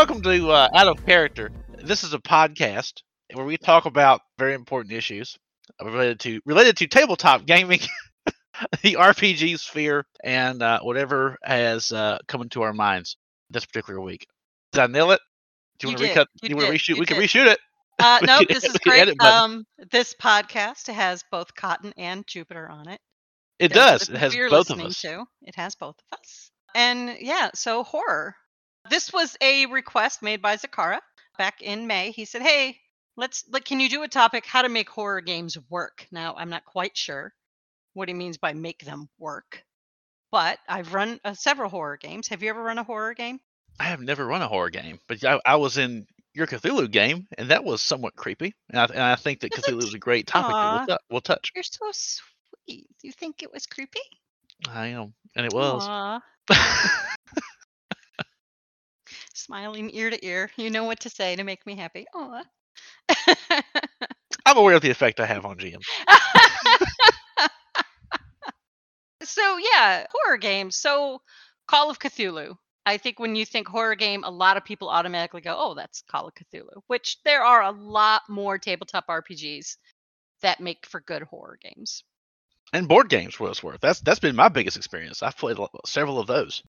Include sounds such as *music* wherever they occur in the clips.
welcome to uh, Out of Character. This is a podcast where we talk about very important issues related to related to tabletop gaming, *laughs* the RPG sphere, and uh, whatever has uh, come into our minds this particular week. Did I nail it? Do you, You want to recut? You You, want to reshoot? You we can did. reshoot it. Uh, *laughs* no, can- this is great. Um, this podcast has both Cotton and Jupiter on it. It Those does. It has both of us. To. It has both of us. And yeah, so horror. This was a request made by Zakara back in May. He said, "Hey, let's like, can you do a topic how to make horror games work?" Now, I'm not quite sure what he means by make them work, but I've run uh, several horror games. Have you ever run a horror game? I have never run a horror game, but I, I was in your Cthulhu game, and that was somewhat creepy. And I, and I think that Cthulhu is a great topic that we'll, we'll touch. You're so sweet. You think it was creepy? I am, and it was. *laughs* Smiling ear to ear. You know what to say to make me happy. Aw. I'm aware of the effect I have on GM. *laughs* so yeah, horror games. So Call of Cthulhu. I think when you think horror game, a lot of people automatically go, "Oh, that's Call of Cthulhu." Which there are a lot more tabletop RPGs that make for good horror games. And board games, for what it's worth. That's that's been my biggest experience. I've played several of those.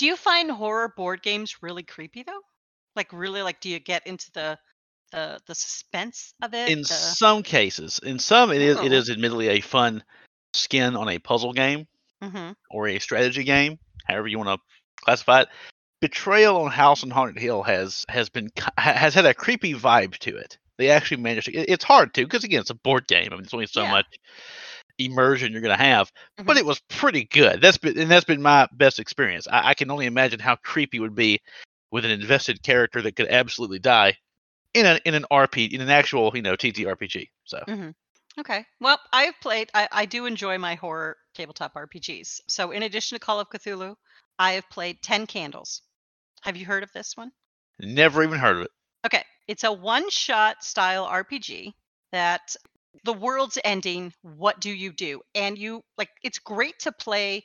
Do you find horror board games really creepy though? Like really like do you get into the the the suspense of it? In the- some cases, in some, it is it Oh. is admittedly a fun skin on a puzzle game Mhm. or a strategy game, however you want to classify it. Betrayal on House on Haunted Hill has has been has had a creepy vibe to it. They actually managed to. it- It's hard to because again, it's a board game. I mean, it's only so Yeah. much immersion you're going to have, but Mhm. it was pretty good. That's been and that's been my best experience. I, I can only imagine how creepy it would be with an invested character that could absolutely die in an in an RP in an actual you know TTRPG. So Mhm. Okay. Well, I've played. I, I do enjoy my horror tabletop RPGs. So, in addition to Call of Cthulhu, I have played Ten Candles. Have you heard of this one? never even heard of it. Okay. It's a one-shot style RPG that the world's ending. What do you do? And you like. It's great to play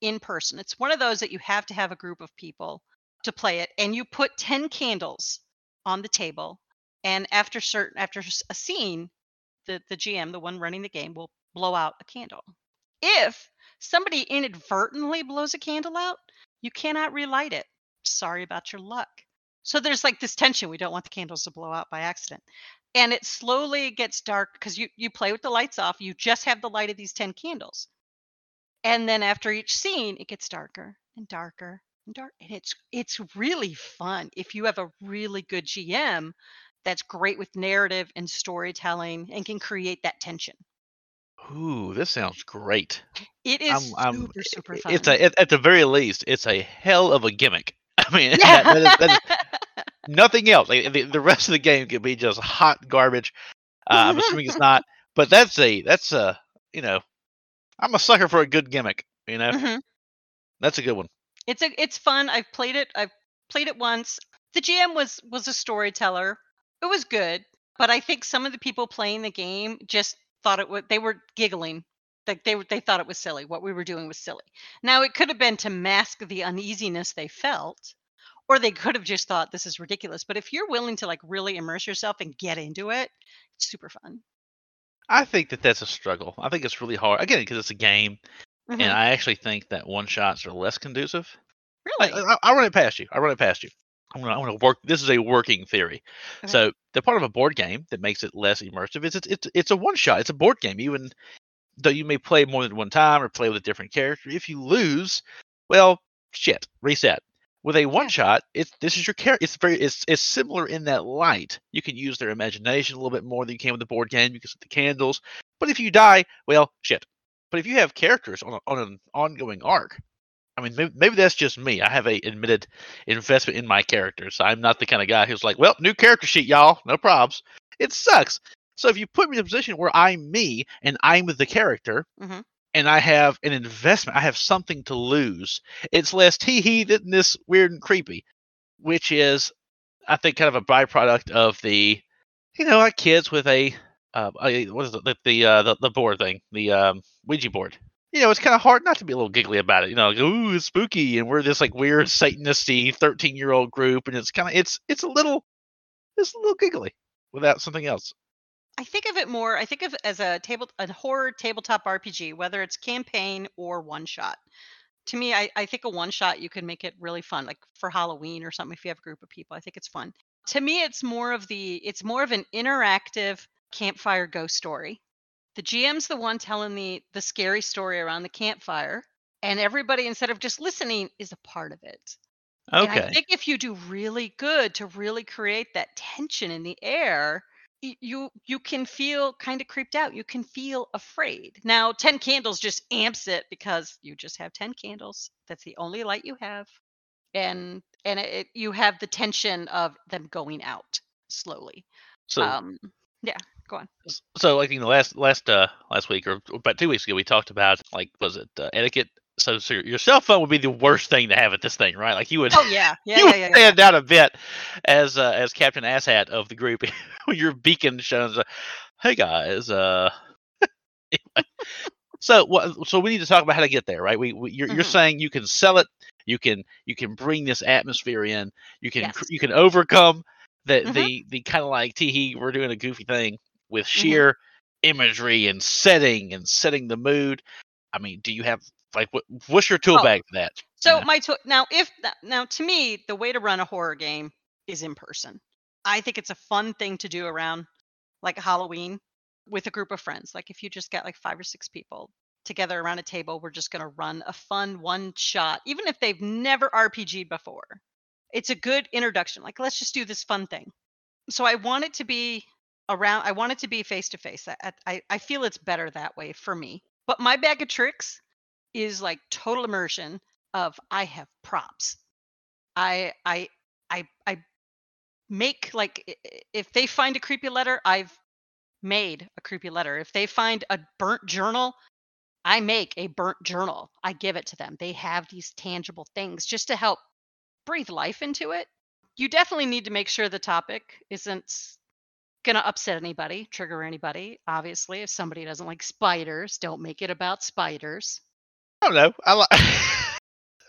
in person. It's one of those that you have to have a group of people to play it, and you put ten candles on the table, and after certain after a scene, the the GM, the one running the game, will blow out a candle. If somebody inadvertently blows a candle out, you cannot relight it. Sorry about your luck. So there's like this tension. We don't want the candles to blow out by accident. And it slowly gets dark because you, you play with the lights off. You just have the light of these 10 candles. And then after each scene, it gets darker and darker and dark. And it's it's really fun if you have a really good GM that's great with narrative and storytelling and can create that tension. Ooh, this sounds great. It is I'm- I'm- super, super fun. It's a at, at the very least, it's a hell of a gimmick. *laughs* I mean, that, that is, that is *laughs* nothing else. Like, the, the rest of the game could be just hot garbage. Uh, I'm assuming it's not, but that's a that's a you know, I'm a sucker for a good gimmick. You know, Mhm. that's a good one. It's a it's fun. I've played it. I've played it once. The GM was was a storyteller. It was good, but I think some of the people playing the game just thought it would. They were giggling. Like they they thought it was silly. What we were doing was silly. Now it could have been to mask the uneasiness they felt, or they could have just thought this is ridiculous. But if you're willing to like really immerse yourself and get into it, it's super fun. I think that that's a struggle. I think it's really hard again because it's a game, Mhm. and I actually think that one shots are less conducive. I, really, I, I'll run it past you. I'll run it past you. I'm gonna, I'm gonna work. This is a working theory. Okay. So the part of a board game that makes it less immersive is it's it's, it's a one shot. It's a board game. Even though you may play more than one time or play with a different character, if you lose, well, shit, reset. With a one shot, it's this is your character. It's very it's it's similar in that light. You can use their imagination a little bit more than you can with the board game. You can set the candles. But if you die, well, shit. But if you have characters on a, on an ongoing arc, I mean, maybe, maybe that's just me. I have a admitted investment in my characters. I'm not the kind of guy who's like, well, new character sheet, y'all, no probs. It sucks. So if you put me in a position where I'm me and I'm the character, Mhm. and I have an investment, I have something to lose. It's less tee hee than this weird and creepy, which is, I think, kind of a byproduct of the, you know, like kids with a, uh, a what is it, the the, uh, the the board thing, the um, Ouija board. you know, it's kind of hard not to be a little giggly about it. You know, like, ooh, it's spooky, and we're this like weird Satanisty thirteen year old group, and it's kind of it's it's a little it's a little giggly without something else. I think of it more. I think of it as a table, a horror tabletop RPG, whether it's campaign or one shot. To me, I, I think a one shot you can make it really fun, like for Halloween or something. If you have a group of people, I think it's fun. To me, it's more of the it's more of an interactive campfire ghost story. The GM's the one telling the the scary story around the campfire, and everybody instead of just listening is a part of it. And I think if you do really good to really create that tension in the air, you you can feel kind of creeped out. You can feel afraid. Now, 10 candles just amps it because you just have 10 candles. That's the only light you have. And and it, it- you have the tension of them going out slowly. so Um yeah, go on. so like you know last last uh last week or about two weeks ago we talked about like was it uh, etiquette. So, so your cell phone would be the worst thing to have at this thing, right? Like you would Oh yeah. *laughs* Yeah, you yeah, would yeah, yeah. stand out a bit as uh, as Captain Asshat of the group *laughs* when your beacon shows. Uh, hey guys, uh, *laughs* anyway. so what? So we need to talk about how to get there, right? We, we you're, you're Mhm. saying you can sell it, you can you can bring this atmosphere in, you can Yes. you can overcome the Mhm. the the kind of like teehee we're doing a goofy thing with Mhm. sheer imagery and setting and setting the mood. I mean, do you have like what what's your tool Oh, bag for that? So know? my tool now if now to me the way to run a horror game is in person. I think it's a fun thing to do around like Halloween with a group of friends. Like if you just get like five or six people together around a table, we're just going to run a fun one shot even if they've never RPG'd before. It's a good introduction. Like let's just do this fun thing. So I want it to be around I want it to be face to face. I I I feel it's better that way for me. But my bag of tricks is like total immersion of I have props. I I I I make like if they find a creepy letter, I've made a creepy letter. If they find a burnt journal, I make a burnt journal. I give it to them. They have these tangible things just to help breathe life into it. You definitely need to make sure the topic isn't going to upset anybody, trigger anybody. Obviously, if somebody doesn't like spiders, don't make it about spiders. I don't know. I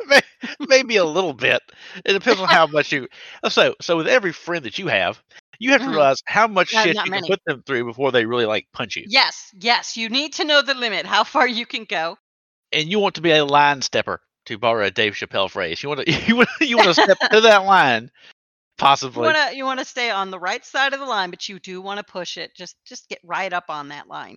like *laughs* maybe a little bit. It depends on how much you. uh, So, so with every friend that you have, you have to Mhm. realize how much shit you can put them through before they really like punch you. Yes, yes, you need to know the limit, how far you can go. And you want to be a line stepper, to borrow a Dave Chappelle phrase. You want to *laughs* you want you want to step to that line, possibly. You want to you want to stay on the right side of the line, but you do want to push it. Just just get right up on that line.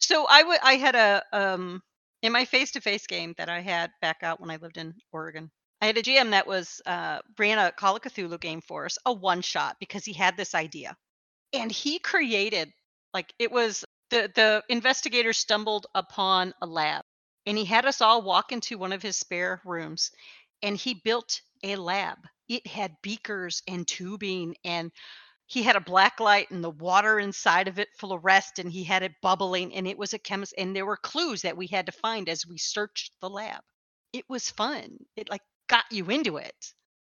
So I would I had a um in my face to face game that I had back out when I lived in Oregon. I had a GM that was uh ran a Call of Cthulhu game for us, a one shot because he had this idea. And he created like it was the the investigator stumbled upon a lab and he had us all walk into one of his spare rooms and he built a lab. It had beakers and tubing and he had a black light and the water inside of it fluoresced and he had it bubbling and it was a chemist and there were clues that we had to find as we searched the lab. It was fun. It like got you into it.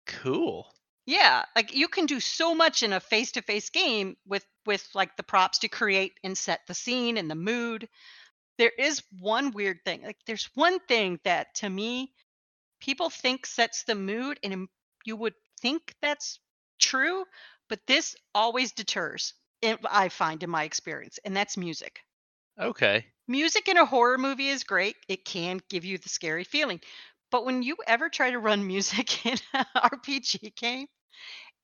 Cool. Yeah, like you can do so much in a face-to-face game with with like the props to create and set the scene and the mood. There is one weird thing. Like there's one thing that to me people think sets the mood and um, you would think that's true, but this always deters. I find in my experience, and that's music. Okay. Music in a horror movie is great. It can give you the scary feeling. But when you ever try to run *laughs* music in an RPG game,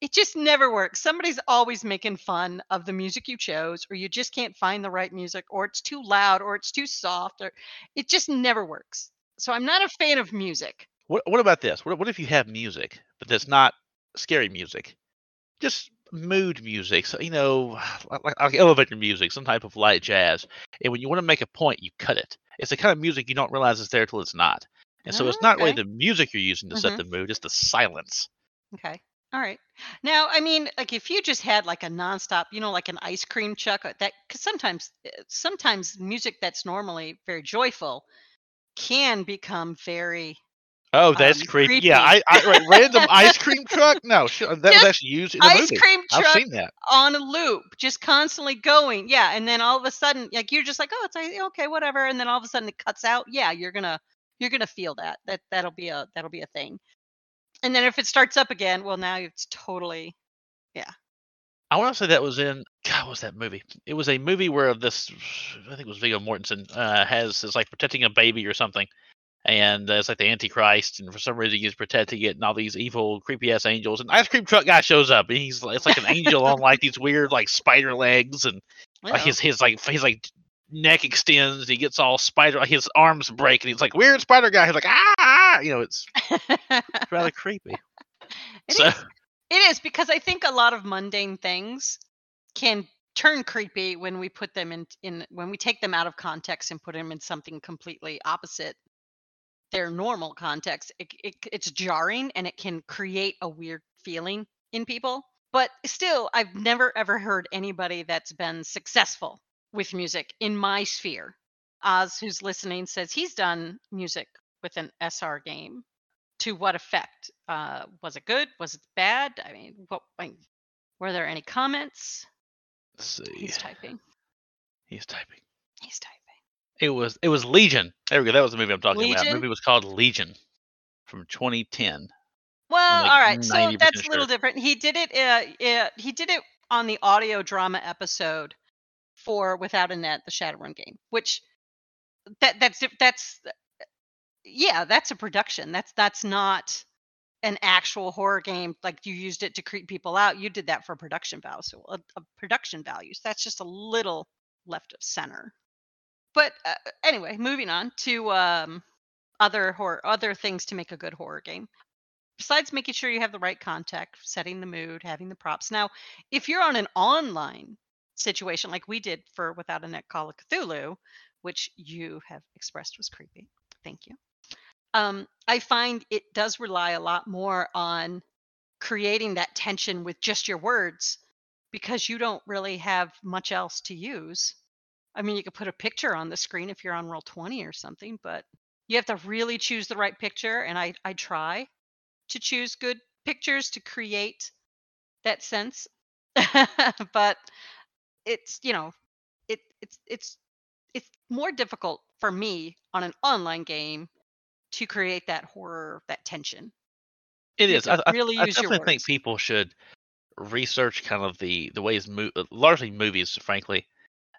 it just never works. Somebody's always making fun of the music you chose, or you just can't find the right music, or it's too loud, or it's too soft, or it just never works. So I'm not a fan of music. What What about this? What What if you have music, but that's not scary music? Just mood music. So you know, *sighs* like, like like elevator music, some type of light jazz. And when you want to make a point, you cut it. It's the kind of music you don't realize is there till it's not. And so it's not really the music you're using to set Mhm. the mood; it's the silence. Okay. All right. Now, I mean, like if you just had like a nonstop, you know, like an ice cream truck, uh, that because sometimes, uh, sometimes music that's normally very joyful can become very Oh, that's Um, creepy. Yeah, I, I right, random ice cream *laughs* truck. No, sh- that was actually used in a ice movie. cream I've truck seen that. on a loop, just constantly going. Yeah, and then all of a sudden, like you're just like, oh, it's like, okay, whatever. And then all of a sudden it cuts out. Yeah, you're gonna you're gonna feel that. That that'll be a that'll be a thing. And then if it starts up again, well, now it's totally yeah. I want to say that was in God. What was that movie? It was a movie where this, I think it was Viggo Mortensen, uh, has is like protecting a baby or something, and uh, it's like the Antichrist, and for some reason he's protecting it, and all these evil, creepy ass angels. And ice cream truck guy shows up, and he's like- it's like an angel on like these weird like spider legs, and well, like his his like his like neck extends, and he gets all spider, his arms break, and he's like weird spider guy. He's like ah, ah," you know, *laughs* it's rather creepy. It so is. It is because I think a lot of mundane things can turn creepy when we put them in in when we take them out of context and put them in something completely opposite their normal context. It, it, it's jarring and it can create a weird feeling in people. But still, I've never ever heard anybody that's been successful with music in my sphere. Oz, who's listening, says he's done music with an SR game to what effect? Uh, was it good? Was it bad? I mean, what? I mean, were there any comments? let's see, He's typing. he's typing. He's typing. It was it was Legion. There we go. That was the movie I'm talking about. The movie was called Legion from 2010. Well, like all right. So 90% that's a little different. He did it. Uh, uh, he did it on the audio drama episode for Without a Net, the Shadowrun game, which that that's that's yeah, that's a production. That's that's not an actual horror game like you used it to creep people out. You did that for production value, so a, a production values. That's just a little left of center. But uh, anyway, moving on to um, other horror, other things to make a good horror game. Besides making sure you have the right contact, setting the mood, having the props. Now, if you're on an online situation like we did for Without a Net Call of Cthulhu, which you have expressed was creepy, thank you. Um, I find it does rely a lot more on creating that tension with just your words because you don't really have much else to use. I mean, you could put a picture on the screen if you're on roll 20 or something, but you have to really choose the right picture. And I, I try to choose good pictures to create that sense. *laughs* but it's, you know, it, it's, it's, it's more difficult for me on an online game to create that horror, that tension. It You is. I, I, really I use your definitely think people should research kind of the the ways, mo- uh, largely movies, frankly,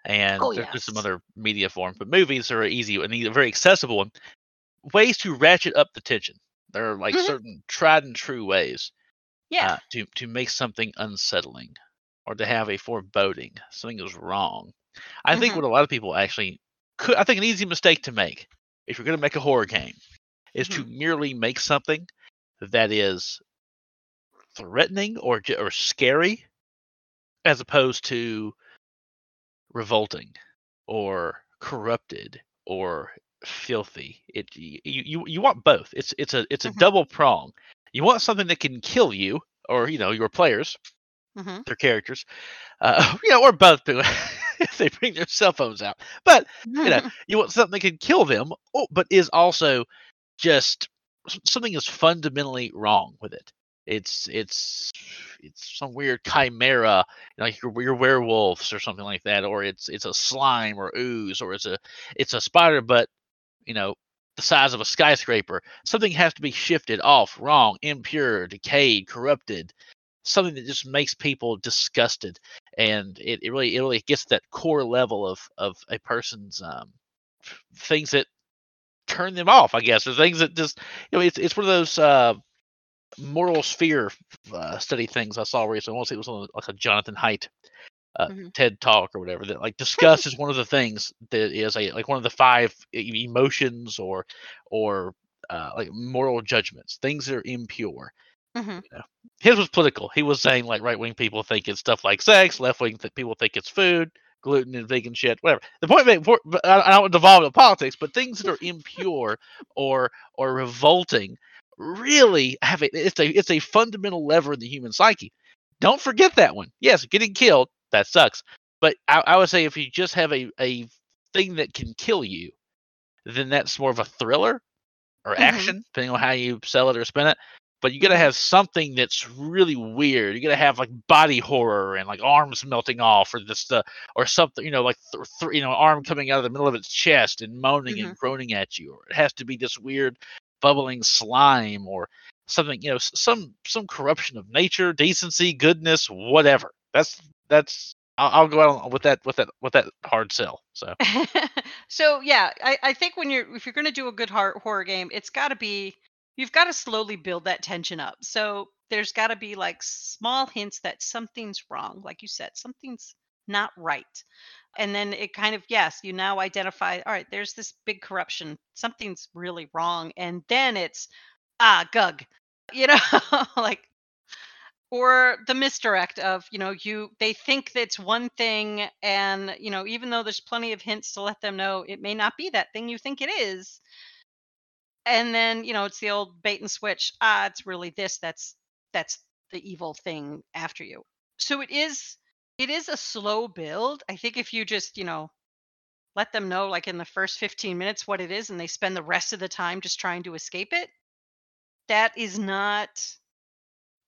and Oh, there- there's some other media forms, but movies are easy and a very accessible one. Ways to ratchet up the tension. There are like Mhm. certain tried and true ways Yeah. uh, to to make something unsettling or to have a foreboding something is wrong. I think Mhm. what a lot of people actually could I think an easy mistake to make if you're going to make a horror game is to Mm-hmm. merely make something that is threatening or or scary as opposed to revolting or corrupted or filthy. It you you, you want both. It's it's a it's a Mhm. double prong. You want something that can kill you or you know your players, hmm their characters, uh, *laughs* you know, or both *laughs* if they bring their cell phones out. But you know, *laughs* you want something that can kill them, oh, but is also just something is fundamentally wrong with it. It's it's it's some weird chimera, like your, your werewolves or something like that, or it's it's a slime or ooze, or it's a it's a spider, but you know the size of a skyscraper. Something has to be shifted off, wrong, impure, decayed, corrupted. Something that just makes people disgusted, and it, it really it really gets that core level of of a person's um, things that turn them off, I guess, or things that just you know, it's it's one of those uh, moral sphere uh, study things I saw recently. I want to say it was on like a Jonathan Haidt uh, Mhm. TED talk or whatever that like disgust is one of the things that is a like one of the five emotions or or uh, like moral judgments, things that are impure. hmm His was political. He was saying like right wing people think it's stuff like sex, left wing th- people think it's food, gluten and vegan shit, whatever. The point being, I, I don't want to devolve into politics, but things that are impure or or revolting really have a it's a it's a fundamental lever in the human psyche. Don't forget that one. Yes, getting killed that sucks, but I, I would say if you just have a a thing that can kill you, then that's more of a thriller or Mhm. action, depending on how you sell it or spin it. But you gotta Mhm. have something that's really weird. You gotta have like body horror and like arms melting off, or just uh, or something, you know, like th- th- you know, arm coming out of the middle of its chest and moaning Mhm. and groaning at you, or it has to be this weird bubbling slime or something, you know, some some corruption of nature, decency, goodness, whatever. That's that's I'll, I'll go out with that with that with that hard sell. So *laughs* so yeah, I, I think when you're if you're gonna do a good hor- horror game, it's got to be you've got to slowly build that tension up. So there's got to be like small hints that something's wrong, like you said, something's not right, and then it kind of yes, you now identify. All right, there's this big corruption, something's really wrong, and then it's ah gug, *laughs* you know, *laughs* like or the misdirect of you know you they think that's one thing and you know even though there's plenty of hints to let them know it may not be that thing you think it is and then you know it's the old bait and switch ah it's really this that's that's the evil thing after you so it is it is a slow build i think if you just you know let them know like in the first 15 minutes what it is and they spend the rest of the time just trying to escape it that is not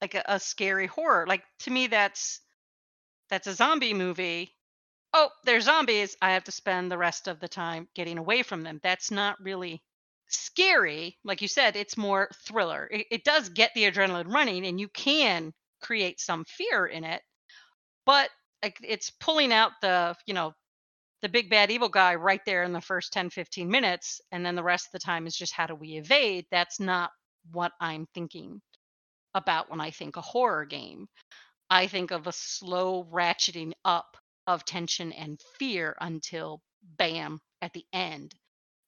like a, a scary horror. Like to me, that's that's a zombie movie. Oh, they're zombies. I have to spend the rest of the time getting away from them. That's not really scary. Like you said, it's more thriller. It, it does get the adrenaline running, and you can create some fear in it, but like it's pulling out the you know the big bad evil guy right there in the first 10 15 minutes and then the rest of the time is just how do we evade that's not what i'm thinking about when I think a horror game. I think of a slow ratcheting up of tension and fear until bam at the end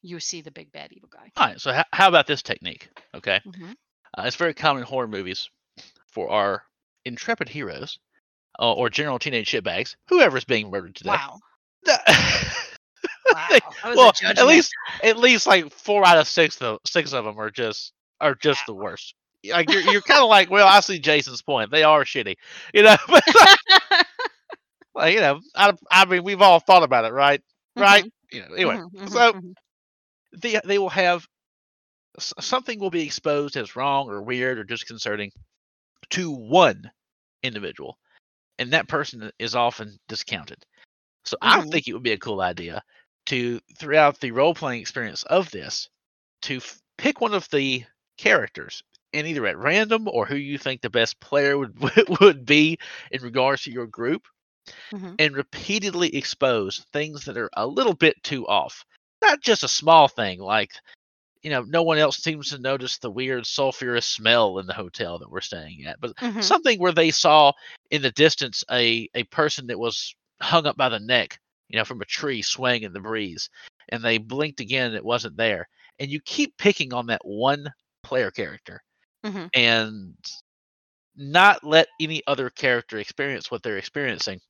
you see the big bad evil guy. all right. So how, how about this technique? Okay, hmm uh, it's very common in horror movies for our intrepid heroes uh, or general teenage shitbags, whoever's being murdered today. Wow. *laughs* Wow. Well, at least at least like four out of six of six of them are just are just the worst. Like you're you're kind of like, well, I see Jason's point. They are shitty, you know. *laughs* Like, you know, I, I mean, we've all thought about it, right? Right? You know, anyway, Mhm, mhm, so mhm. they they will have something will be exposed as wrong or weird or disconcerting to one individual, and that person is often discounted. So I Mhm. think it would be a cool idea to throughout the role playing experience of this to f- pick one of the characters and either at random or who you think the best player would *laughs* would be in regards to your group Mhm. and repeatedly expose things that are a little bit too off. Not just a small thing like you know no one else seems to notice the weird sulfurous smell in the hotel that we're staying at, but Mhm. something where they saw in the distance a a person that was hung up by the neck, you know, from a tree swaying in the breeze, and they blinked again and it wasn't there. And you keep picking on that one player character Mhm. and not let any other character experience what they're experiencing.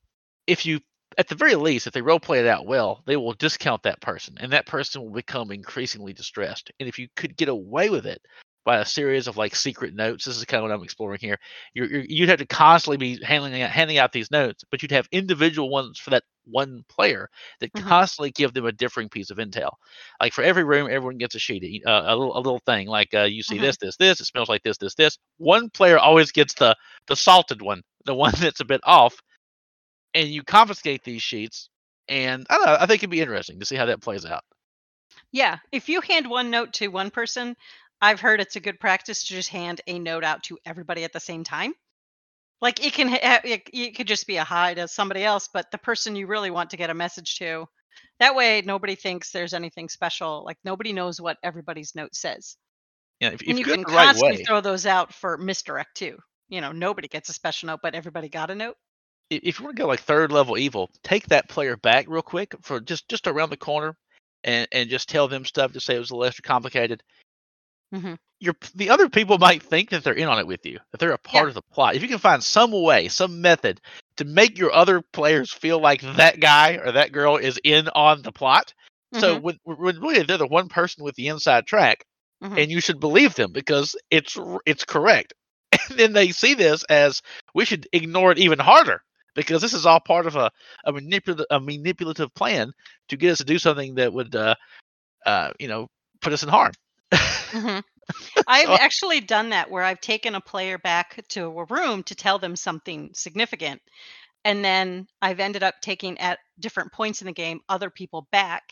If you at the very least, if they role play it out well, they will discount that person, and that person will become increasingly distressed. And if you could get away with it by a series of like secret notes, this is kind of what I'm exploring here. You're, you're, you'd have to constantly be handing out, handing out these notes, but you'd have individual ones for that one player that Mhm. constantly give them a differing piece of intel. Like for every room, everyone gets a sheet, uh, a little a little thing. Like uh, you see Mhm. this, this, this. It smells like this, this, this. One player always gets the the salted one, the one *laughs* that's a bit off, and you confiscate these sheets. And I don't know. I think it'd be interesting to see how that plays out. Yeah, if you hand one note to one person, I've heard it's a good practice to just hand a note out to everybody at the same time. Like it can it, it could just be a hi to somebody else, but the person you really want to get a message to. That way nobody thinks there's anything special. Like nobody knows what everybody's note says. Yeah, if, if and you you do it can the right constantly way, throw those out for misdirect too. You know, nobody gets a special note, but everybody got a note. If you want to go like third level evil, take that player back real quick for just just around the corner, and and just tell them stuff to say it was a less complicated. Mhm. Your the other people might think that they're in on it with you, that they're a part Yeah. of the plot. If you can find some way, some method to make your other players feel like that guy or that girl is in on the plot, so Mhm, when, when really they're the one person with the inside track, mhm. and you should believe them because it's it's correct. *laughs* And then they see this as we should ignore it even harder because this is all part of a a manipulative a manipulative plan to get us to do something that would uh, uh you know put us in harm. Mhm. *laughs* I've So- actually done that where I've taken a player back to a room to tell them something significant. And then I've ended up taking at different points in the game other people back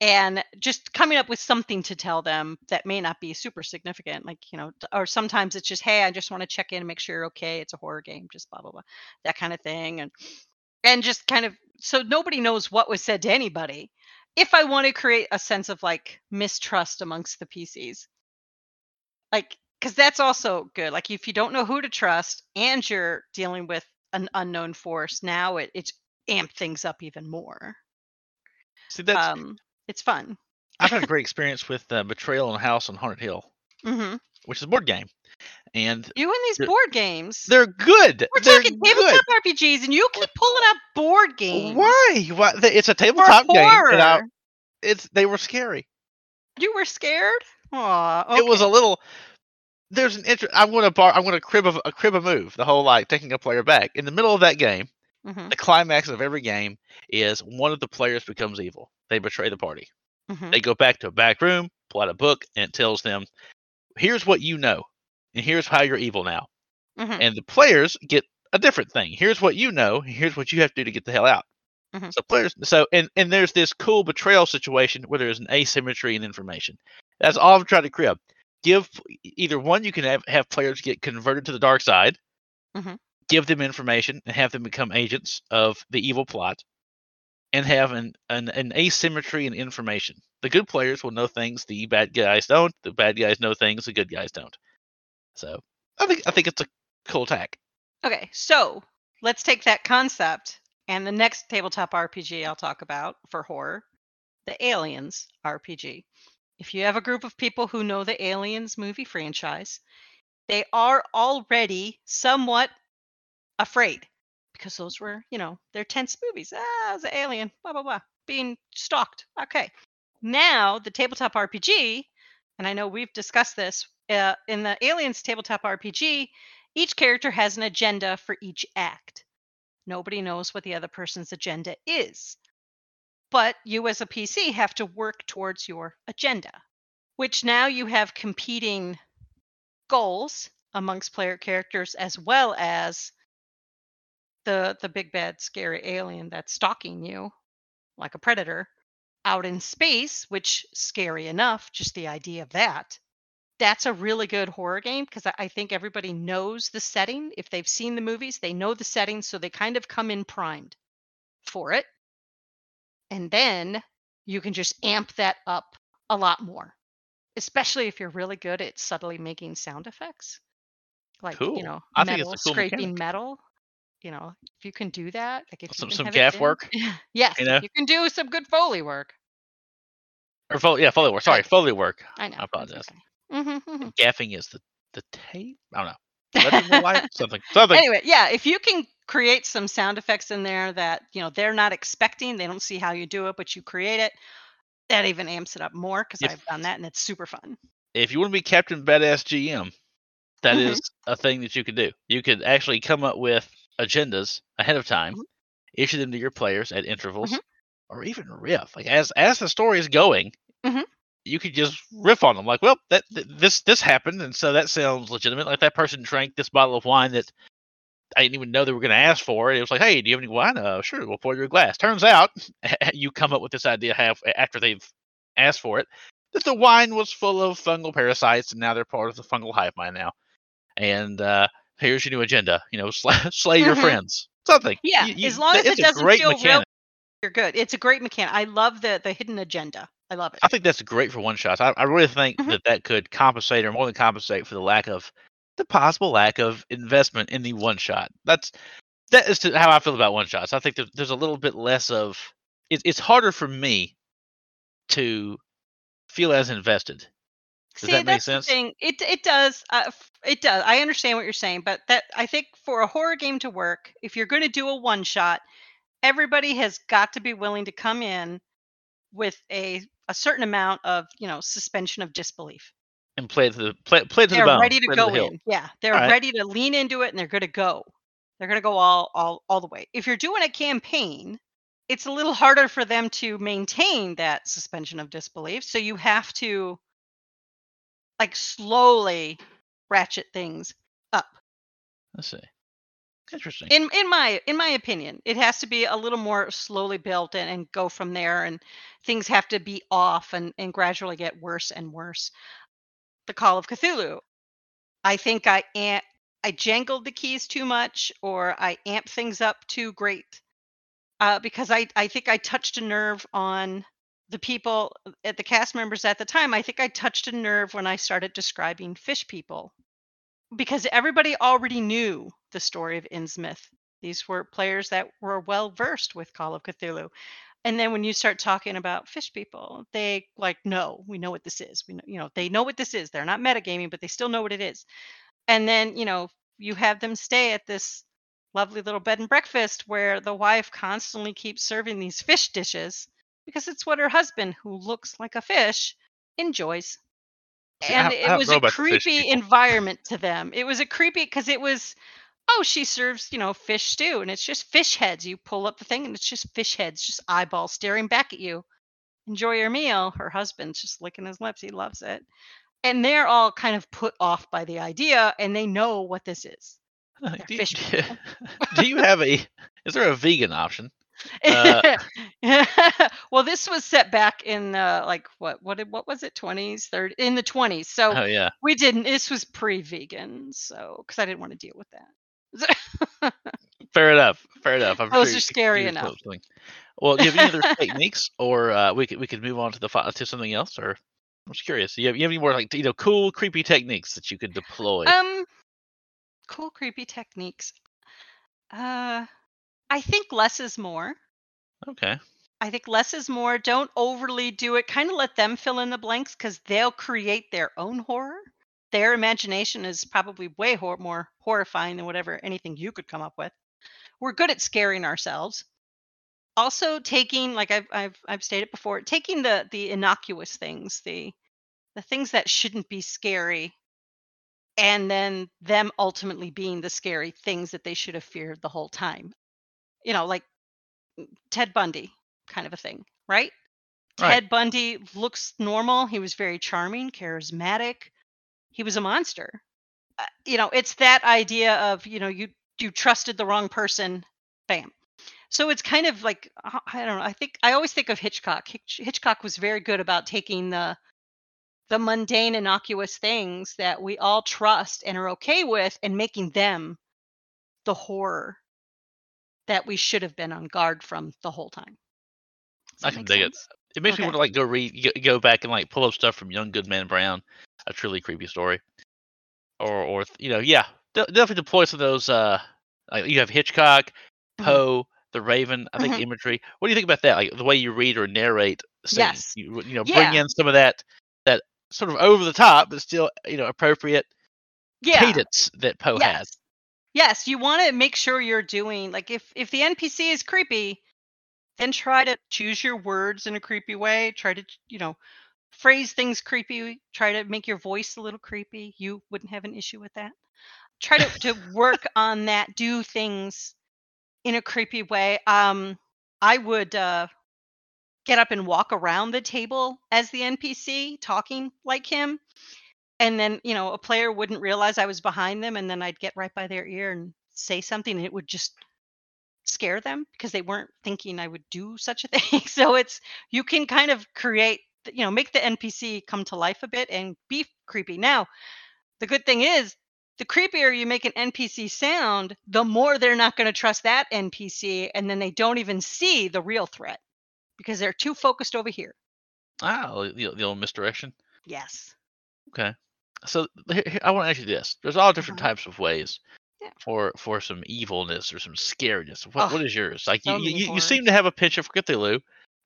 and just coming up with something to tell them that may not be super significant. Like, you know, or sometimes it's just, hey, I just want to check in and make sure you're okay. It's a horror game, just blah, blah, blah, that kind of thing. And, and just kind of, so nobody knows what was said to anybody. If I want to create a sense of like mistrust amongst the PCs, like because that's also good like if you don't know who to trust and you're dealing with an unknown force now it it's amped things up even more so that's um it's fun I've had a great experience with uh, Betrayal in a House on Haunted Hill, hmm which is a board game, and you and these board games they're good. we're they're talking good. tabletop rpgs and you keep pulling up board games Why? Why? It's a tabletop game. And I, it's they were scary. you were scared Aw, It was a little. There's an interest. I'm going to bar. I'm going to crib a, a crib a move. The whole like taking a player back in the middle of that game. Mhm, The climax of every game is one of the players becomes evil. They betray the party. mhm, They go back to a back room, pull out a book, and it tells them, "Here's what you know, and here's how you're evil now." mhm, And the players get a different thing. Here's what you know. and Here's what you have to do to get the hell out. Mhm. So players. So and and there's this cool betrayal situation where there's an asymmetry in information. That's all I'm trying to crib. Give either one. You can have have players get converted to the dark side. Mhm. Give them information and have them become agents of the evil plot, and have an, an an asymmetry in information. The good players will know things the bad guys don't. The bad guys know things the good guys don't. So I think I think it's a cool tack. okay so let's take that concept and the next tabletop rpg i'll talk about for horror the aliens rpg if you have a group of people who know the aliens movie franchise they are already somewhat afraid because those were you know they're tense movies. Ah it's an alien blah blah blah being stalked. Okay. Now the tabletop rpg and i know we've discussed this uh, in the aliens tabletop rpg each character has an agenda for each act. Nobody knows what the other person's agenda is. But you as a pc have to work towards your agenda which now you have competing goals amongst player characters as well as the the big bad scary alien that's stalking you like a predator out in space which scary enough just the idea of that that's a really good horror game because I, I think everybody knows the setting if they've seen the movies they know the setting so they kind of come in primed for it and then you can just amp that up a lot more especially if you're really good at subtly making sound effects like Cool. you know I metal cool scraping mechanic. metal you know if you can do that like if Some- some gaff work, *laughs* yes you know? you can do some good foley work Or Foley, yeah, Foley work. Sorry, Foley work. i know I apologize. hmm hmm Gaffing is the the tape. I don't know. *laughs* Something. Something. anyway yeah if you can create some sound effects in there that you know they're not expecting they don't see how you do it but you create it that even amps it up more because i've done that and it's super fun If you want to be Captain Badass GM, that is Mhm. a thing that you could do. You could actually come up with agendas ahead of time, Mhm. issue them to your players at intervals, Mhm. or even riff. Like as as the story is going, Mhm. you could just riff on them. Like, well, that th- this this happened, and so that sounds legitimate. Like that person drank this bottle of wine that I didn't even know they were going to ask for. It It was like, hey, do you have any wine? Uh, sure, we'll pour you a glass. Turns out, *laughs* you come up with this idea half after they've asked for it that the wine was full of fungal parasites, and now they're part of the fungal hive mind now. And uh, here's your new agenda. You know, *laughs* slay, slay your friends. Something. Yeah, You- you- as long as it doesn't feel real- *laughs* you're good it's a great mechanic i love the the hidden agenda i love it I think that's great for one shots. I, I really think Mhm. that that could compensate or more than compensate for the lack of the possible lack of investment in the one shot. That's that is to, how I feel about one shots. I think there's a little bit less of it, it's harder for me to feel as invested. Does See, that make that's sense? the thing. It it does. Uh, it does. I understand what you're saying, but that I think for a horror game to work, if you're going to do a one shot, everybody has got to be willing to come in with a a certain amount of you know suspension of disbelief. And play to the play, play to They're the bone. ready to go hill. in. Yeah, they're Alright. ready to lean into it, and they're going to go. They're going to go all all all the way. If you're doing a campaign, it's a little harder for them to maintain that suspension of disbelief. So you have to like slowly ratchet things up. Let's see. Interesting. In in my in my opinion, it has to be a little more slowly built and, and go from there and things have to be off and, and gradually get worse and worse. The Call of Cthulhu. I think I am I jangled the keys too much or I amp things up too great. Uh, because I, I think I touched a nerve on the people uh, at the cast members at the time. I think I touched a nerve when I started describing fish people because everybody already knew the story of Innsmouth. These were players that were well versed with Call of Cthulhu. And then when you start talking about fish people, they like, no, we know what this is. We know, you know, they know what this is. They're not metagaming, but they still know what it is and then you know you have them stay at this lovely little bed and breakfast where the wife constantly keeps serving these fish dishes because it's what her husband who looks like a fish enjoys. See, and I it was a about the fish creepy environment to them. It was a creepy because it was oh she serves you know fish stew and it's just fish heads. You pull up the thing and it's just fish heads just eyeballs staring back at you. Enjoy your meal. Her husband's just licking his lips. He loves it. And they're all kind of put off by the idea and they know what this is. *laughs* Uh, do, fish you, *laughs* do you have a? Is there a vegan option? Uh, *laughs* well this was set back in uh, like what what did- what was it 20s 30 in the 20s so Oh yeah. we didn't this was pre-vegan so because i didn't want to deal with that *laughs* Fair enough. Fair enough. I'm Those sure are scary enough. Well, do you have any other *laughs* techniques, or uh, we could we could move on to the to something else, or I'm just curious. You have, you have any more like you know cool creepy techniques that you could deploy? um cool creepy techniques uh i think less is more okay. I think less is more. Don't overly do it. Kind of let them fill in the blanks because they'll create their own horror. Their imagination is probably way hor- more horrifying than whatever anything you could come up with. We're good at scaring ourselves. Also, taking like I've I've I've stated before, taking the the innocuous things, the the things that shouldn't be scary, and then them ultimately being the scary things that they should have feared the whole time. You know, like Ted Bundy kind of a thing, right? Right. Ted Bundy looks normal. He was very charming, charismatic. He was a monster. Uh, you know, it's that idea of, you know, you you trusted the wrong person, bam. So it's kind of like uh, I don't know. I think I always think of Hitchcock. Hitch, Hitchcock was very good about taking the the mundane innocuous things that we all trust and are okay with and making them the horror that we should have been on guard from the whole time. I can dig it. sense? It makes me want to like go read, go, back and like pull up stuff from Young Goodman Brown, a truly creepy story, or or you know, yeah, de- definitely deploy some of those. Uh, like you have Hitchcock, Mhm. Poe, The Raven. I think Mhm. imagery. What do you think about that? Like the way you read or narrate scenes. Yes. You you know, bring Yeah. in some of that that sort of over the top, but still you know appropriate Yeah. cadence that Poe yes. has. Yes, you want to make sure you're doing like if if the NPC is creepy, then try to choose your words in a creepy way. Try to you know phrase things creepy. Try to make your voice a little creepy. You wouldn't have an issue with that. Try to to *laughs* work on that. Do things in a creepy way. Um, I would uh, get up and walk around the table as the NPC, talking like him and then you know a player wouldn't realize i was behind them and then i'd get right by their ear and say something and it would just scare them because they weren't thinking i would do such a *laughs* thing so it's you can kind of create you know make the npc come to life a bit and be creepy now the good thing is the creepier you make an npc sound the more they're not going to trust that npc and then they don't even see the real threat because they're too focused over here Ah, the, the old misdirection. yes Okay. So I want to ask you this: There's all different Uh-huh. types of ways Yeah. for for some evilness or some scariness. What Oh, what is yours? Like you, you, you- seem to have a picture for Cthulhu,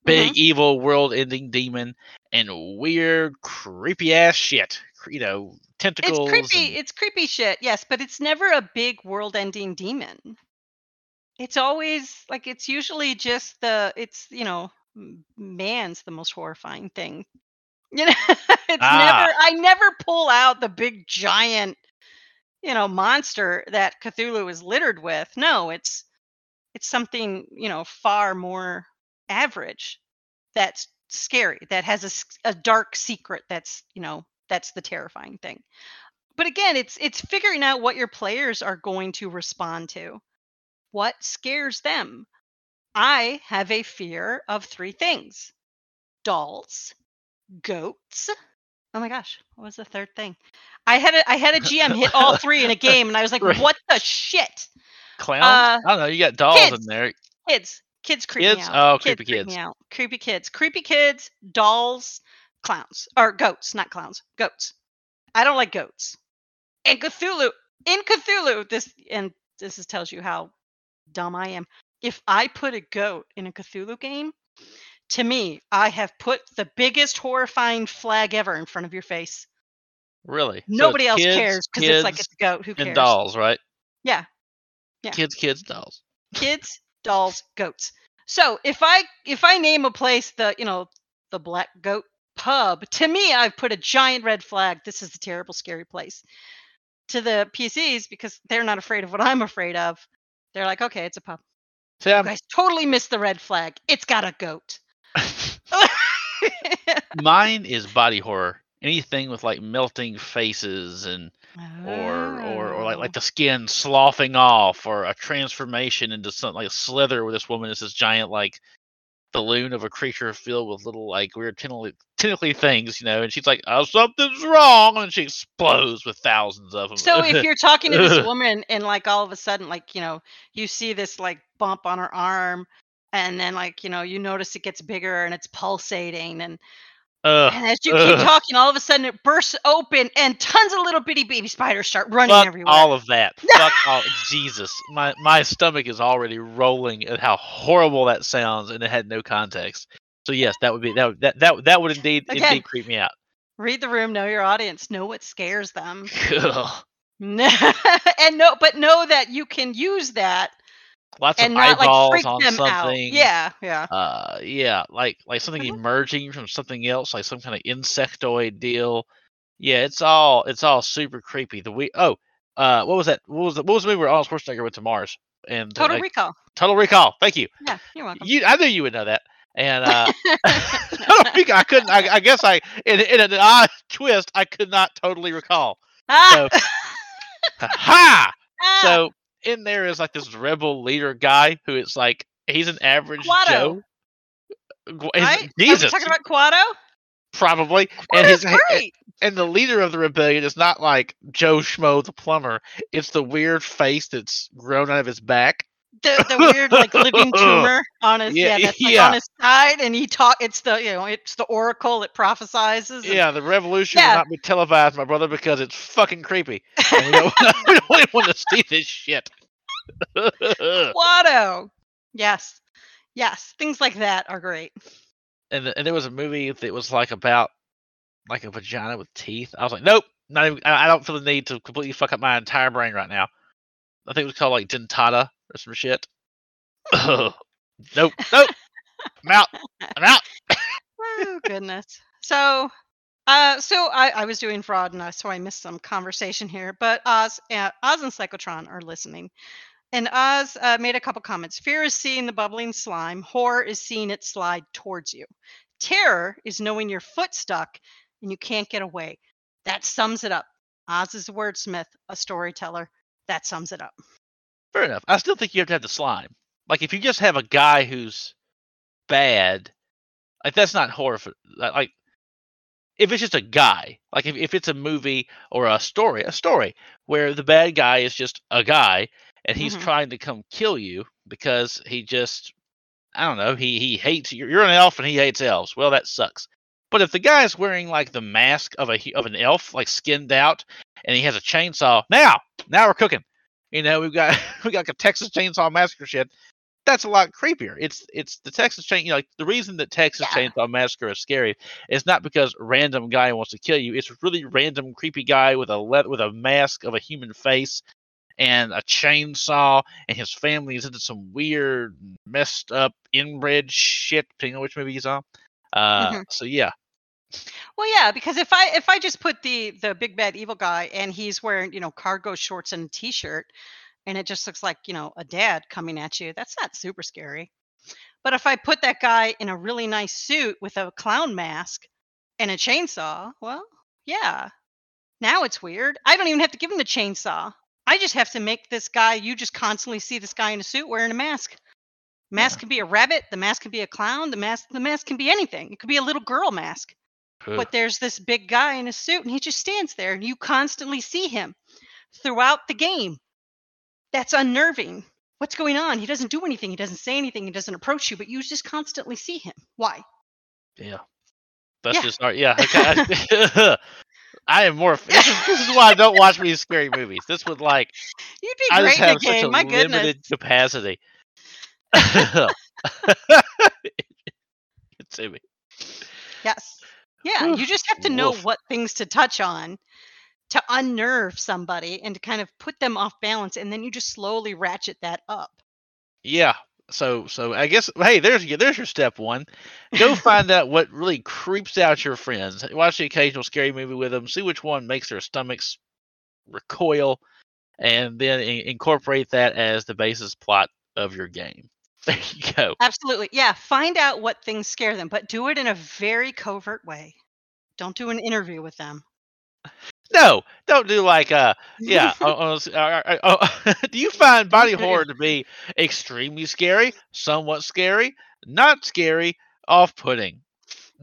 big evil world-ending demon, and weird creepy ass shit. You know, tentacles. It's creepy. and- It's creepy shit. Yes, but it's never a big world-ending demon. It's always like it's usually just the it's you know man's the most horrifying thing. You know, *laughs* it's Ah. never. I never pull out the big giant, you know, monster that Cthulhu is littered with. No, it's it's something you know far more average. That's scary. That has a, a dark secret. That's you know That's the terrifying thing. But again, it's it's figuring out what your players are going to respond to. What scares them? I have a fear of three things. Dolls, goats. Oh my gosh, what was the third thing? I had a I had a GM hit all *laughs* three in a game and I was like, Right. "What the shit?" Clowns? Uh, I don't know. You got dolls in there. Kids. Kids creep Kids? out. Oh, kids creepy kids. out. Creepy kids. Creepy kids, dolls, clowns. Or goats, not clowns. Goats. I don't like goats. And Cthulhu. In Cthulhu, this and this is, tells you how dumb I am. If I put a goat in a Cthulhu game, to me, I have put the biggest horrifying flag ever in front of your face. Really? So Nobody else kids, cares because it's like it's a goat. Who cares? and dolls, right? Yeah. Yeah. Kids, kids, dolls. kids dolls goats so if i if i name a place the you know the black goat pub to me i've put a giant red flag this is a terrible scary place to the pcs because they're not afraid of what i'm afraid of they're like okay it's a pub See, you guys totally missed the red flag it's got a goat *laughs* mine is body horror. Anything with like melting faces and or or or like Oh. like the skin sloughing off or a transformation into something like a slither where this woman is this giant like balloon of a creature filled with little like weird tentacly, tentacly things, you know, and she's like, "Oh, something's wrong," and she explodes with thousands of them. So if you're talking to this *laughs* woman and like all of a sudden like you know you see this like bump on her arm and then like you know you notice it gets bigger and it's pulsating and Ugh, and as you keep ugh. talking all of a sudden it bursts open and tons of little bitty baby spiders start running fuck everywhere. all of that. *laughs* Fuck all. Jesus, my my stomach is already rolling at how horrible that sounds, and it had no context. So yes, that would be that would- that that that would indeed Again. indeed creep me out. Read the room, know your audience, know what scares them. *laughs* *laughs* And know but know that you can use that Lots and of not like eyeballs freak on them something. out. Yeah, yeah. Uh, yeah, like like something Mhm. emerging from something else, like some kind of insectoid deal. Yeah, it's all it's all super creepy. The we oh, uh, what was that? What was the, what was the movie where Arnold Schwarzenegger went to Mars? And Total like, recall. Total Recall. Thank you. Yeah, you're welcome. You, I knew you would know that. And uh, *laughs* *laughs* I couldn't. I, I guess I, in, in an odd *laughs* twist, I could not totally recall. ah! Ha! ah! So in there is like this rebel leader guy who is like he's an average Kuato. Joe. Right? Jesus, talking about Kuato? probably. And his great. and the leader of the rebellion is not like Joe Schmo the plumber. It's the weird face that's grown out of his back. The, the weird like living *laughs* tumor on his Yeah, yeah, that's like yeah. on his side and he talk it's the you know it's the oracle that prophesizes Yeah, the revolution Yeah. will not be televised, my brother, because it's fucking creepy. And we don't, *laughs* *laughs* we don't want to see this shit. Watto. Yes. Yes. Things like that are great. and, and there was a movie that was like about like a vagina with teeth. I was like, nope, not even. I, I don't feel the need to completely fuck up my entire brain right now. I think it was called like dentata or some shit. *coughs* nope, nope. I'm out. I'm out. Oh goodness. So uh so I, I was doing fraud and I so I missed some conversation here, but Oz uh, Oz and Psychotron are listening. And Oz uh, made a couple comments. Fear is seeing the bubbling slime. Horror is seeing it slide towards you. Terror is knowing your foot stuck and you can't get away. That sums it up. Oz is a wordsmith, a storyteller. That sums it up. Fair enough. I still think you have to have the slime. Like if you just have a guy who's bad, like that's not horror. Like if it's just a guy, like if, if it's a movie or a story, a story where the bad guy is just a guy and he's Mhm. trying to come kill you because he just I don't know, he he hates you're, you're an elf and he hates elves. Well, that sucks. But if the guy's wearing like the mask of a he- of an elf, like skinned out, and he has a chainsaw, now now we're cooking. You know, we've got *laughs* we got like a Texas Chainsaw Massacre shit. That's a lot creepier. It's it's the Texas chain. You know, like the reason that Texas Yeah. Chainsaw Massacre is scary is not because random guy wants to kill you. It's really random creepy guy with a le- with a mask of a human face and a chainsaw, and his family is into some weird, messed up, inbred shit. Depending on which movie he's on. Uh, Mhm. So yeah, Well, yeah, because if I if I just put the the big bad evil guy and he's wearing you know cargo shorts and a t-shirt, and it just looks like you know a dad coming at you, that's not super scary. But if I put that guy in a really nice suit with a clown mask and a chainsaw, well, Yeah. Now it's weird. I don't even have to give him the chainsaw. I just have to make this guy. You just constantly see this guy in a suit wearing a mask. Mask Yeah. can be a rabbit. The mask can be a clown. The mask. The mask can be anything. It could be a little girl mask. Ugh. But there's this big guy in a suit, and he just stands there, and you constantly see him throughout the game. That's unnerving. What's going on? He doesn't do anything. He doesn't say anything. He doesn't approach you, but you just constantly see him. Why? Yeah. That's Yeah. just all right. Yeah. Okay. I *laughs* *laughs* am more. This is, this is why I don't watch these scary movies. This would like You'd be I great in a have such a game. My goodness. limited capacity. *laughs* To me. Yes. Yeah, Whew, you just have to know woof. what things to touch on to unnerve somebody and to kind of put them off balance and then you just slowly ratchet that up. Yeah. So so I guess hey, there's your there's your step one. Go find out what really creeps out your friends. Watch the occasional scary movie with them. See which one makes their stomachs recoil, and then in- incorporate that as the basis plot of your game. *laughs* There you go. Absolutely. Yeah, find out what things scare them, but do it in a very covert way. Don't do an interview with them. *laughs* No, don't do like uh yeah. *laughs* uh, uh, uh, do you find body horror to be extremely scary, somewhat scary, not scary, off-putting,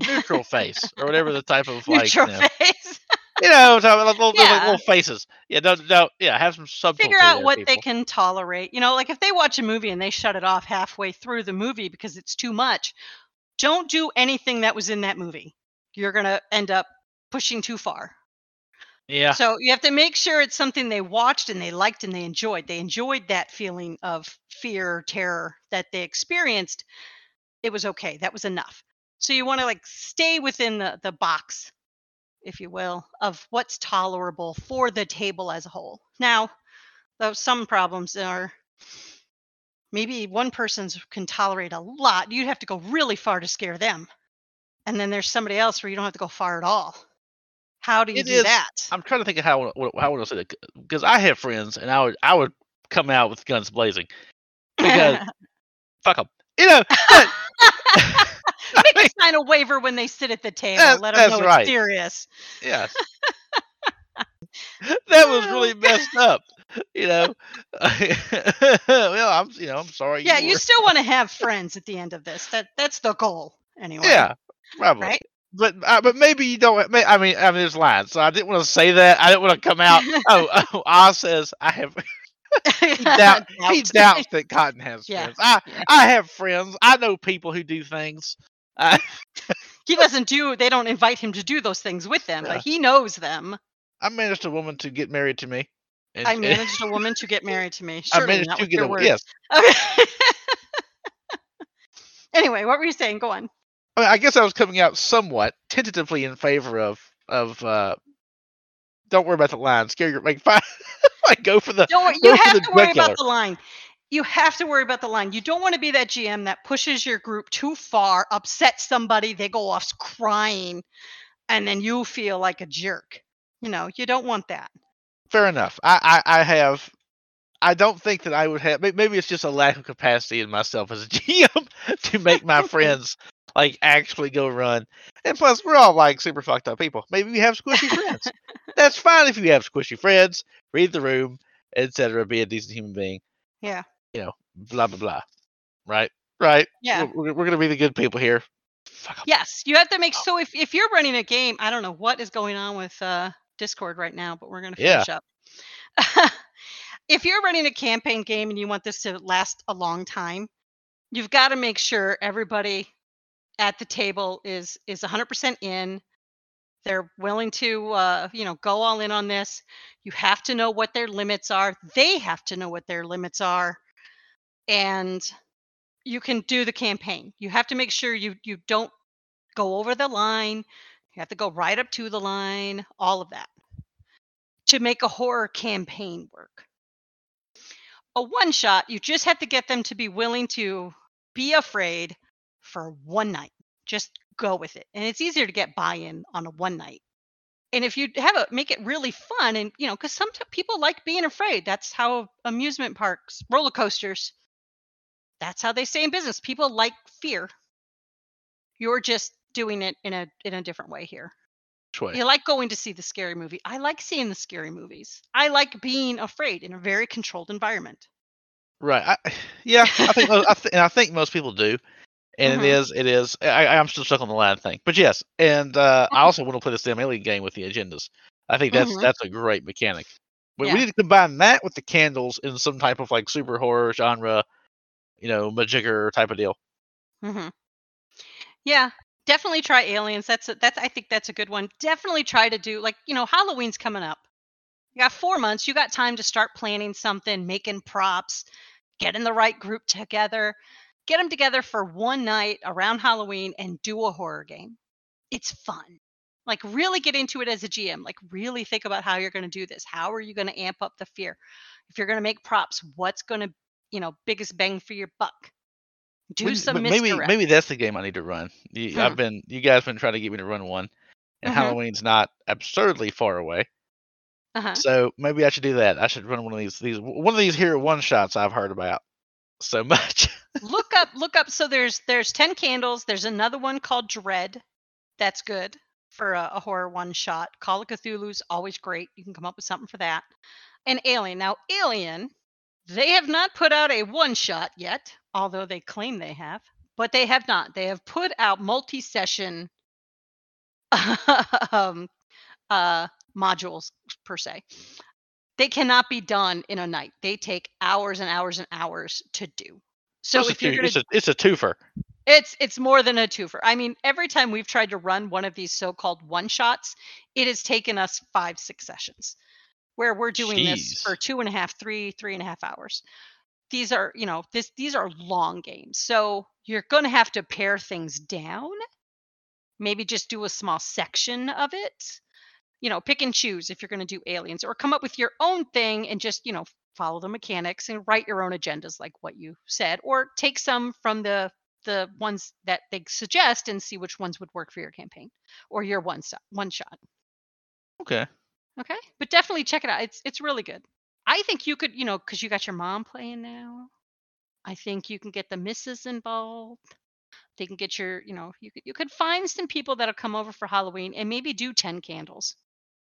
neutral face, or whatever the type of like Neutral you know, face. You know, so little, Yeah. little faces. Yeah, don't don't yeah. Have some subtlety. Figure out what they can tolerate. You know, like if they watch a movie and they shut it off halfway through the movie because it's too much, don't do anything that was in that movie. You're going to end up pushing too far. Yeah, So you have to make sure it's something they watched and they liked and they enjoyed. They enjoyed that feeling of fear, terror that they experienced. It was okay. That was enough. So you want to like stay within the the box, if you will, of what's tolerable for the table as a whole. Now, though some problems are maybe one person's can tolerate a lot. You'd have to go really far to scare them. And then there's somebody else where you don't have to go far at all. How do you It do is- that? I'm trying to think of how I how would I say that because I have friends and I would I would come out with guns blazing because *laughs* fuck them. You know, but, Make them *laughs* sign a waiver when they sit at the table. That- Let them know right. it's serious. Yes. *laughs* that was really messed up. You know. *laughs* well, I'm you know I'm sorry. Yeah, you were- still want to have friends at the end of this. That that's the goal, anyway. Yeah, probably. Right? But uh, but maybe you don't. may- I mean, I mean, there's lines. So I didn't want to say that. I didn't want to come out. oh, oh, Oz says I have. He, doubt, he doubts that Cotton has Yeah, friends. I yeah. I have friends. I know people who do things. I, *laughs* he doesn't do. They don't invite him to do those things with them, Yeah. but he knows them. I managed a woman to get married to me. And, I managed a woman to get married to me. *laughs* I managed not to with get your a words. yes. *laughs* Okay. anyway, what were you saying? Go on. I, mean, I guess I was coming out somewhat tentatively in favor of of. uh Don't worry about the line. Scare your like. Fine, like go for the. Don't worry. Go You for have the to worry about the line. You have to worry about the line. You don't want to be that GM that pushes your group too far, upsets somebody, they go off crying, and then you feel like a jerk. You know, you don't want that. Fair enough. I, I, I have. I don't think that I would have. Maybe it's just a lack of capacity in myself as a *laughs* GM to make my *laughs* friends like actually go run. And plus, we're all like super fucked up people. Maybe we have squishy friends. *laughs* That's fine if you have squishy friends. Read the room, etc. Be a decent human being. Yeah. You know, blah blah blah. Right. Right. Yeah. We're, we're, we're gonna be the good people here. Yes, you have to make so if if you're running a game, I don't know what is going on with uh Discord right now, but we're going to Yeah. finish up. *laughs* if you're running a campaign game and you want this to last a long time, you've got to make sure everybody at the table is is 100% in. They're willing to uh, you know, go all in on this. You have to know what their limits are. They have to know what their limits are. And you can do the campaign. You have to make sure you you don't go over the line. You have to go right up to the line, all of that to make a horror campaign work. A one shot, you just have to get them to be willing to be afraid for one night. Just go with it. And it's easier to get buy in on a one night. And if you have a make it really fun and you know, because some people like being afraid. That's how amusement parks, roller coasters, that's how they stay in business. People like fear. You're just doing it in a in a different way here. Way? You like going to see the scary movie. I like seeing the scary movies. I like being afraid in a very controlled environment. Right. I, *sighs* yeah, I think I, th- and I think most people do. And Mhm. it is, it is. I, I'm still stuck on the line thing, but yes. And uh, I *laughs* also want to play the Sim Alien game with the agendas. I think that's Mhm. that's a great mechanic. But Yeah. we need to combine that with the candles in some type of like super horror genre, you know, majigger type of deal. hmm Yeah, definitely try aliens. That's a, that's I think that's a good one. Definitely try to do like you know Halloween's coming up. You got four months. You got time to start planning something, making props, getting the right group together, get them together for one night around Halloween and do a horror game. It's fun. Like really get into it as a GM. Like really think about how you're going to do this. How are you going to amp up the fear? If you're going to make props, what's going to you know biggest bang for your buck? Do Maybe- some maybe misdirect. maybe that's the game I need to run. You, Hmm. I've been you guys been trying to get me to run one, and Mhm. Halloween's not absurdly far away. Uh-huh. So maybe I should do that. I should run one of these these one of these here one shots I've heard about so *laughs* much. look up look up so there's there's 10 candles there's another one called dread that's good for a, a horror one shot call of cthulhu's always great you can come up with something for that and alien now alien they have not put out a one shot yet although they claim they have but they have not. They have put out multi-session *laughs* um, uh, modules per se. They cannot be done in a night. They take hours and hours and hours to do. So it's, if a you're gonna it's a it's a twofer. it's it's more than a twofer. I mean, every time we've tried to run one of these so-called one shots, it has taken us five, six sessions, where we're doing this for two and a half, three, three and a half hours. These are, you know, this these are long games, so you're going to have to pare things down. Maybe just do a small section of it. You know, pick and choose if you're going to do aliens, or come up with your own thing and just, you know, follow the mechanics and write your own agendas, like what you said, or take some from the the ones that they suggest and see which ones would work for your campaign or your one shot one shot Okay. Okay but definitely check it out it's it's really good i think you could you know because you got your mom playing now i think you can get the misses involved they can get your you know you could you could find some people that'll come over for halloween and maybe do 10 candles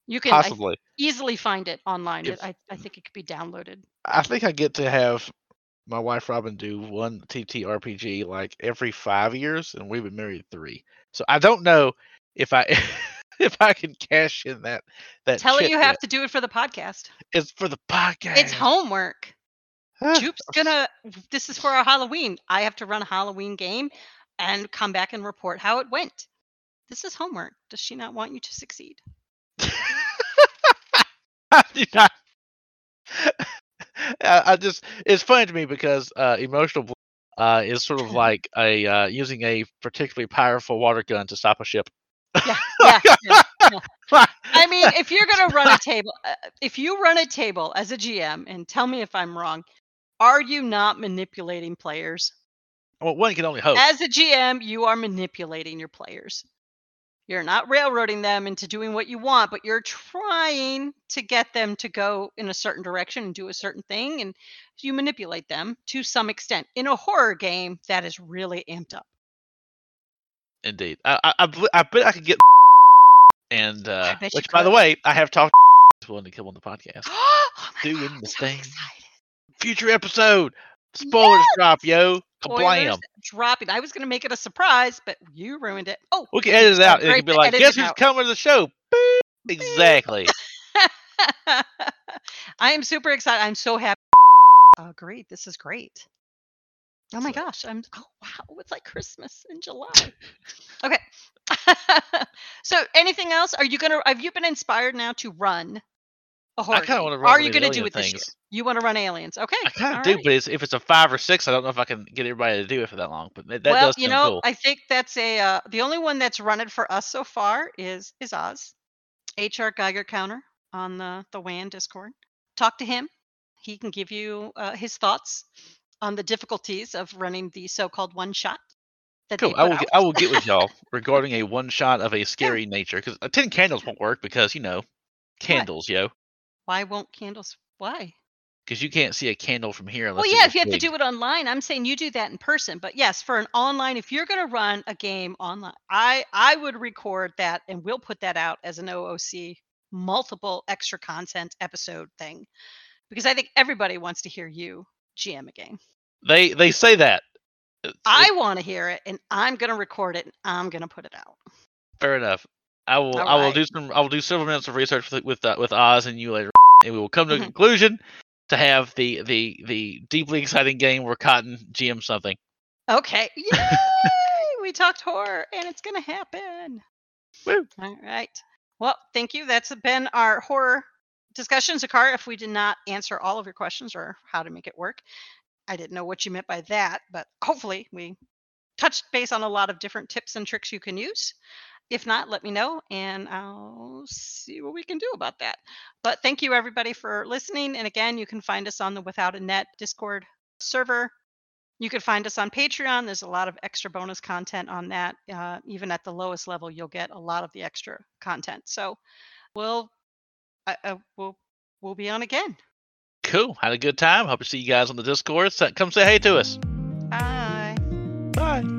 you can I, Possibly. easily find it online If- I, I think it could be downloaded I think I get to have my wife Robin do one TTRPG like every five years, and we've been married three. So I don't know if I *laughs* *laughs* if I can cash in that that. tell her you have yet. to do it for the podcast It's for the podcast. it's homework Jupe's gonna. This is for our Halloween. I have to run a Halloween game and come back and report how it went. This is homework. Does she not want you to succeed? *laughs* I do not. *laughs* I, I just it's funny to me because uh, emotional uh, is sort of like a uh, using a particularly powerful water gun to stop a ship. *laughs* Yeah, yeah. yeah, yeah. I mean, if you're gonna run a *laughs* table, uh, if you run a table as a GM, and tell me if I'm wrong, are you not manipulating players? well, one can only hope. As a GM, you are manipulating your players. You're not railroading them into doing what you want, but you're trying to get them to go in a certain direction and do a certain thing, and you manipulate them to some extent. In a horror game, that is really amped up. Indeed, I, I, I, I bet I could get. *laughs* And uh, which, by the way, I have talked willing *laughs* to kill on the *gasps* podcast. oh Doing God, the so thing. excited. Future episode. Spoilers drop, yo. Kablam. dropping. I was going to make it a surprise, but you ruined it. Oh, We can edit it out, and it can be like, guess who's out. coming to the show? Boop. Exactly. *laughs* I am super excited. I'm so happy. Oh, great. This is great. Oh my So- gosh. I'm oh wow. It's like Christmas in July. *laughs* okay. *laughs* so anything else? Are you gonna have you been inspired now to run a horror? kinda wanna run Are you gonna do it this year? You want to run aliens. Okay. I kind all of do, right. but it's, if it's a five or six, I don't know if I can get everybody to do it for that long. But that, that well, does you know, cool. I think that's a uh, the only one that's run it for us so far is is Oz, HR Geiger counter on the the WAN Discord. Talk to him. He can give you uh, his thoughts on the difficulties of running the so-called one shot. That Cool. I will. out. Get, I will get with y'all *laughs* regarding a one shot of a scary nature because uh, ten candles won't work because you know candles, yo. Why won't candles? Why? because you can't see a candle from here. Well, yeah, if you have to do it online, I'm saying you do that in person. But yes, for an online, if you're going to run a game online, I I would record that and we'll put that out as an OOC multiple extra content episode thing because I think everybody wants to hear you GM a game. They they say that. I want to hear it, and I'm going to record it, and I'm going to put it out. Fair enough. I will. I will do some. I will do several minutes of research with with, uh, with Oz and you later, *laughs* and we will come to a mm-hmm. conclusion to have the the the deeply exciting game where Cotton GM something. Okay. *laughs* Yay! we talked horror and it's gonna happen. Woo. All right. Well, thank you. That's been our horror discussion. Zakar, if we did not answer all of your questions or how to make it work, I didn't know what you meant by that, but *laughs* hopefully we touched base on a lot of different tips and tricks you can use. If not, let me know and I'll see what we can do about that. But thank you everybody for listening. And again, you can find us on the Without a Net Discord server. You can find us on Patreon. There's a lot of extra bonus content on that. Uh, even at the lowest level, you'll get a lot of the extra content. So we'll uh, we'll we'll be on again. Cool. Had a good time. Hope to see you guys on the Discord. Come say hey to us. Bye. Bye.